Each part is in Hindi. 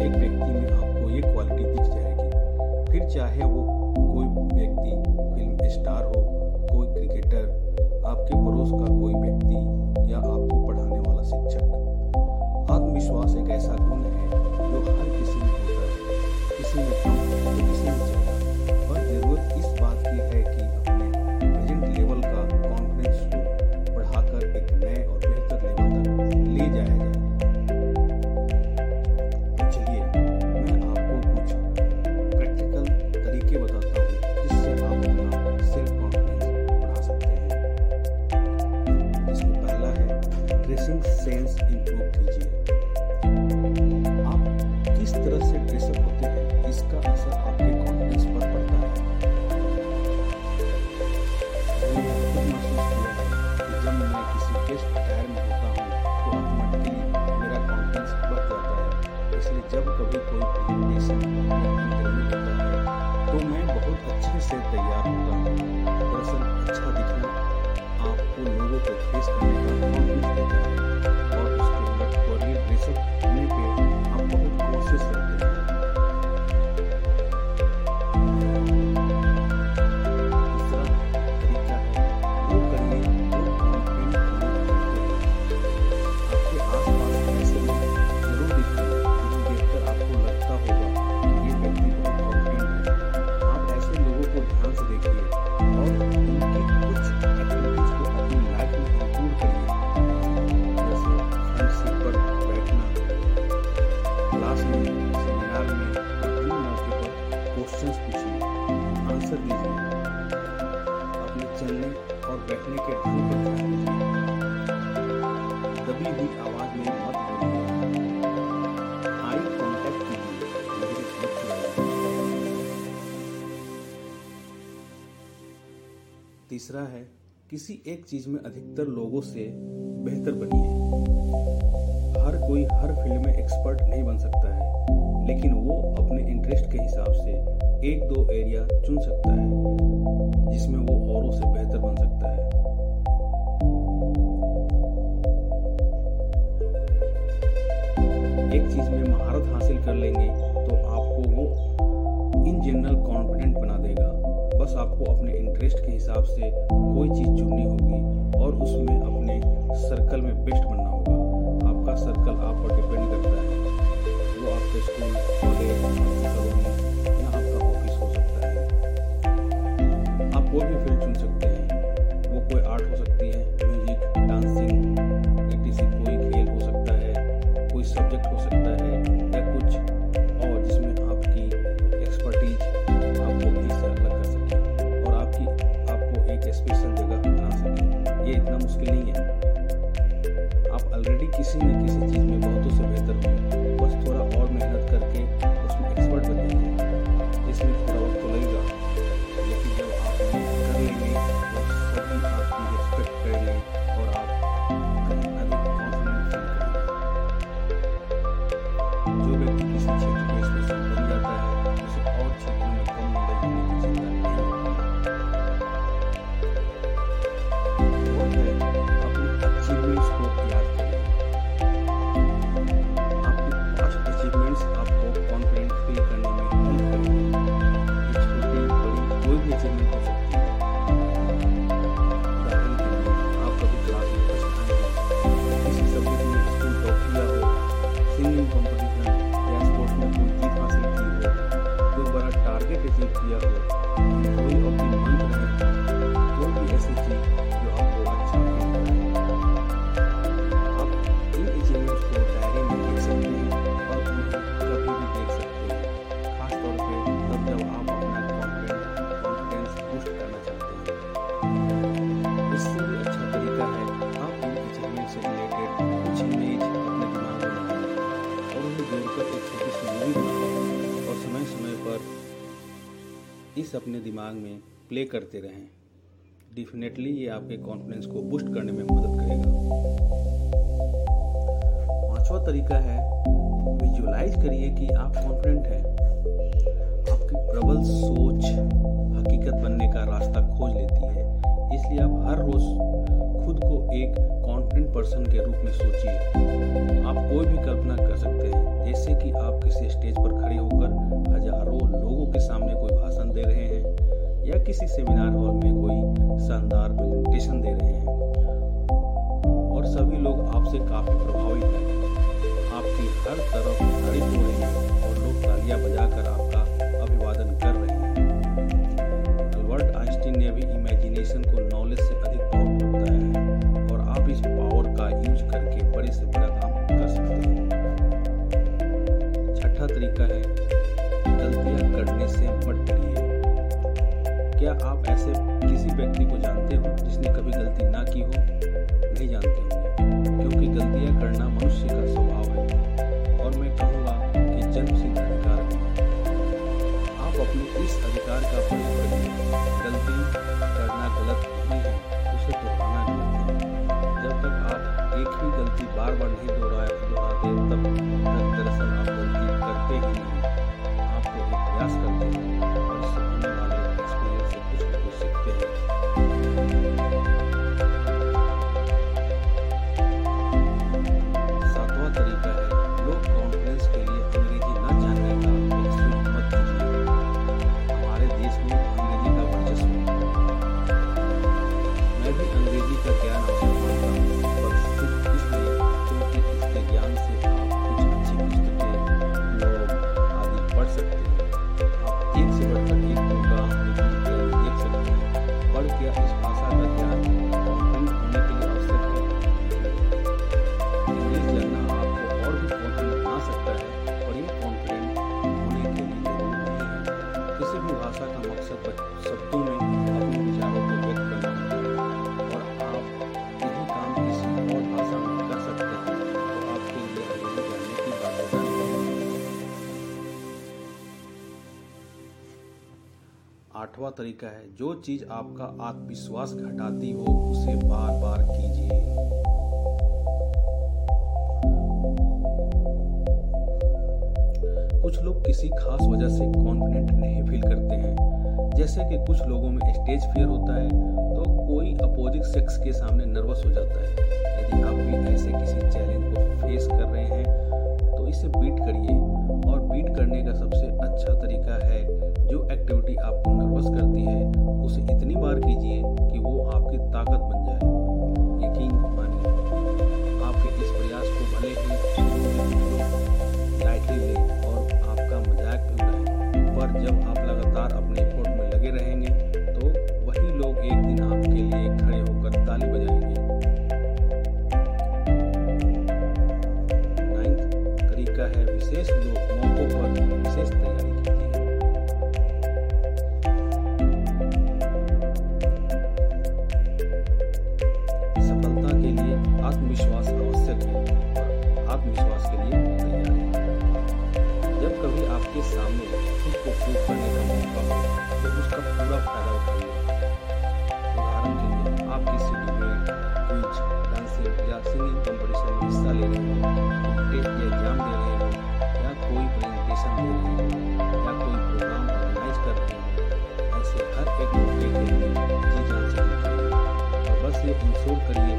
एक व्यक्ति में आपको ये क्वालिटी दिख जाएगी। फिर चाहे वो कोई व्यक्ति फ़िल्म स्टार हो, कोई क्रिकेटर आपके पड़ोस का कोई व्यक्ति या आपको पढ़ाने वाला शिक्षक। आत्मविश्वास एक ऐसा गुण है जो हर किसी में होता है। किसी में और बैठने के ढंग को दबी हुई आवाज़ में मत आई तीसरा है, किसी एक चीज़ में अधिकतर लोगों से बेहतर बनिए। हर कोई हर फ़ील्ड में एक्सपर्ट नहीं बन सकता है, लेकिन वो अपने इंटरेस्ट के हिसाब से एक दो एरिया चुन सकता है। जिसमें वो औरों से बेहतर बन सकता है। एक चीज़ में महारत हासिल कर लेंगे तो आपको वो इन जनरल कॉन्फिडेंट बना देगा। बस आपको अपने इंटरेस्ट के हिसाब से कोई चीज़ चुननी होगी और उसमें अपने सर्कल में बेस्ट बनना होगा। आपका सर्कल आप पर डिपेंड करता है। वो आपके स्कूल कॉलेज किसी चीज़ में बहुत उससे बेहतर होंगे। इस अपने दिमाग में प्ले करते रहें। डेफिनेटली ये आपके कॉन्फिडेंस को बूस्ट करने में मदद करेगा। पांचवा तरीका है विजुअलाइज करिए कि आप कॉन्फिडेंट हैं। आपकी प्रबल सोच हकीकत बनने का रास्ता खोज लेती है। इसलिए आप हर रोज़ एक कॉन्फिडेंट पर्सन के रूप में सोचिए। आप कोई भी कल्पना कर सकते हैं, जैसे कि आप किसी स्टेज पर खड़े होकर हज़ारों लोगों के सामने कोई भाषण दे रहे हैं, या किसी सेमिनार हॉल में कोई शानदार प्रेजेंटेशन दे रहे हैं। और सभी लोग आपसे काफ़ी प्रभावित हैं। आपकी हर तरफ़ तारीफ़ हो रही है और लोग तालियाँ बजाकर आपका अभिवादन कर रहे हैं। अल्बर्ट आइंस्टीन ने भी इमेजिनेशन को नॉलेज से बड़े से बड़ा काम कर सकते हैं। छठा तरीका है, गलतियाँ करने से मत डरिए। क्या आप ऐसे किसी व्यक्ति को जानते हो जिसने कभी गलती ना की हो? नहीं जानते होंगे, क्योंकि गलतियाँ करना मनुष्य का स्वभाव है। और मैं कहूँगा कि जन्म सिद्ध अधिकार है। आप अपने इस अधिकार का प्रयोग करिए। गलती आठवां तरीका है। जो चीज़ आपका आत्मविश्वास घटाती हो, उसे बार बार कीजिए। कुछ लोग किसी खास वजह से कॉन्फिडेंट नहीं फील करते हैं। जैसे कि कुछ लोगों में स्टेज फियर होता है तो कोई अपोजिट सेक्स के सामने नर्वस हो जाता है। यदि आप भी ऐसे किसी चैलेंज को फेस कर रहे हैं तो इसे बीट करिए। और बीट करने का सबसे आपकी ताकत आपके सामने खुद को प्रूव करने का मौका हो तो उसका पूरा फ़ायदा उठाइए उदाहरण के लिए, आप किसी डिबेट क्विज डांसिंग या सिंगिंग कंपटीशन में हिस्सा ले रहे हो टेस्ट या एग्ज़ाम दे रहे हो, या कोई प्रेजेंटेशन दे रहे हो, या कोई प्रोग्राम ऑर्गेनाइज कर रहे हो, ऐसे हर एक मौके के लिए जी जान और बस ये इंश्योर करिए।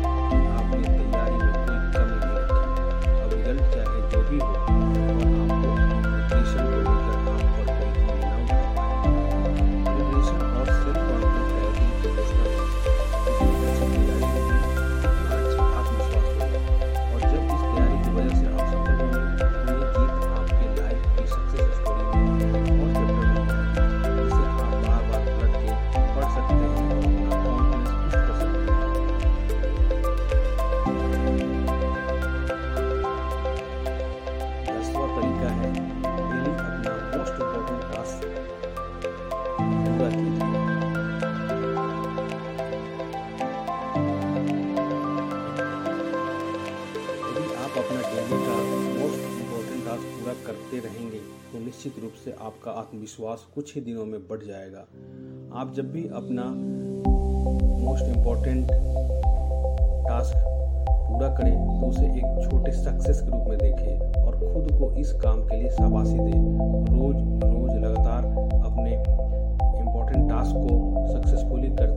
निश्चित रूप से आपका आत्मविश्वास कुछ ही दिनों में बढ़ जाएगा। आप जब भी अपना मोस्ट इम्पोर्टेंट टास्क पूरा करें तो उसे एक छोटे सक्सेस के रूप में देखें और खुद को इस काम के लिए शाबाशी दे। रोज रोज लगातार अपने इम्पोर्टेंट टास्क को सक्सेसफुली रहना